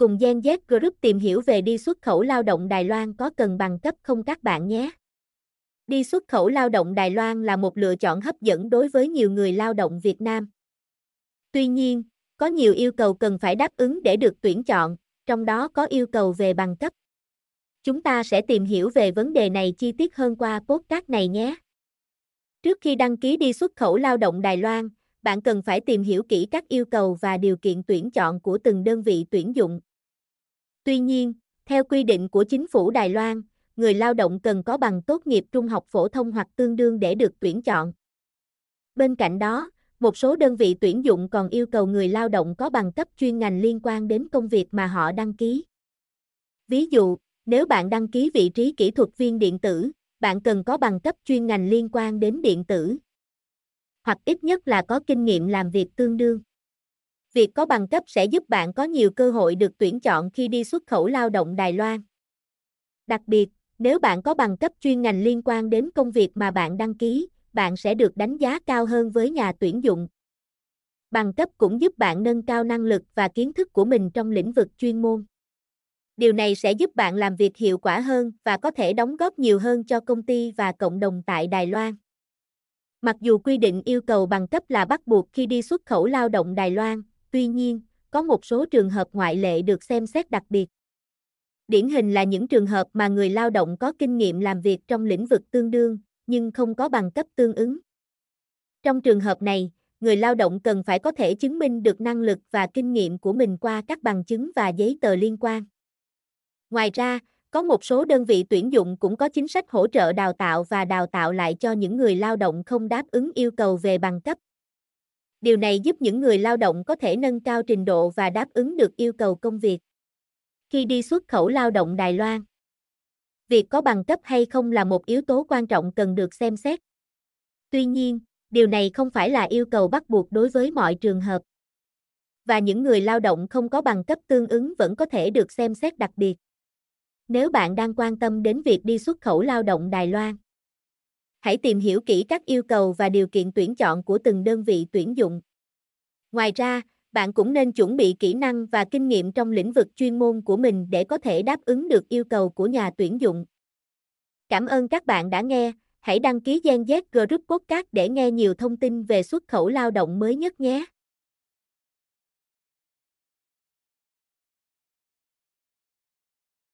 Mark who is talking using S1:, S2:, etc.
S1: cùng Gen Z Group tìm hiểu về đi xuất khẩu lao động Đài Loan có cần bằng cấp không các bạn nhé. Đi xuất khẩu lao động Đài Loan là một lựa chọn hấp dẫn đối với nhiều người lao động Việt Nam. Tuy nhiên, có nhiều yêu cầu cần phải đáp ứng để được tuyển chọn, trong đó có yêu cầu về bằng cấp. Chúng ta sẽ tìm hiểu về vấn đề này chi tiết hơn qua podcast này nhé. Trước khi đăng ký đi xuất khẩu lao động Đài Loan, bạn cần phải tìm hiểu kỹ các yêu cầu và điều kiện tuyển chọn của từng đơn vị tuyển dụng. Tuy nhiên, theo quy định của chính phủ Đài Loan, người lao động cần có bằng tốt nghiệp trung học phổ thông hoặc tương đương để được tuyển chọn. Bên cạnh đó, một số đơn vị tuyển dụng còn yêu cầu người lao động có bằng cấp chuyên ngành liên quan đến công việc mà họ đăng ký. Ví dụ, nếu bạn đăng ký vị trí kỹ thuật viên điện tử, bạn cần có bằng cấp chuyên ngành liên quan đến điện tử. Hoặc ít nhất là có kinh nghiệm làm việc tương đương. Việc có bằng cấp sẽ giúp bạn có nhiều cơ hội được tuyển chọn khi đi xuất khẩu lao động Đài Loan. Đặc biệt, nếu bạn có bằng cấp chuyên ngành liên quan đến công việc mà bạn đăng ký, bạn sẽ được đánh giá cao hơn với nhà tuyển dụng. Bằng cấp cũng giúp bạn nâng cao năng lực và kiến thức của mình trong lĩnh vực chuyên môn. Điều này sẽ giúp bạn làm việc hiệu quả hơn và có thể đóng góp nhiều hơn cho công ty và cộng đồng tại Đài Loan. Mặc dù quy định yêu cầu bằng cấp là bắt buộc khi đi xuất khẩu lao động Đài Loan, tuy nhiên, có một số trường hợp ngoại lệ được xem xét đặc biệt. Điển hình là những trường hợp mà người lao động có kinh nghiệm làm việc trong lĩnh vực tương đương, nhưng không có bằng cấp tương ứng. Trong trường hợp này, người lao động cần phải có thể chứng minh được năng lực và kinh nghiệm của mình qua các bằng chứng và giấy tờ liên quan. Ngoài ra, có một số đơn vị tuyển dụng cũng có chính sách hỗ trợ đào tạo và đào tạo lại cho những người lao động không đáp ứng yêu cầu về bằng cấp. Điều này giúp những người lao động có thể nâng cao trình độ và đáp ứng được yêu cầu công việc. Khi đi xuất khẩu lao động Đài Loan, việc có bằng cấp hay không là một yếu tố quan trọng cần được xem xét. Tuy nhiên, điều này không phải là yêu cầu bắt buộc đối với mọi trường hợp. Và những người lao động không có bằng cấp tương ứng vẫn có thể được xem xét đặc biệt. Nếu bạn đang quan tâm đến việc đi xuất khẩu lao động Đài Loan, hãy tìm hiểu kỹ các yêu cầu và điều kiện tuyển chọn của từng đơn vị tuyển dụng. Ngoài ra, bạn cũng nên chuẩn bị kỹ năng và kinh nghiệm trong lĩnh vực chuyên môn của mình để có thể đáp ứng được yêu cầu của nhà tuyển dụng. Cảm ơn các bạn đã nghe, hãy đăng ký Gen Z Group Podcast để nghe nhiều thông tin về xuất khẩu lao động mới nhất nhé.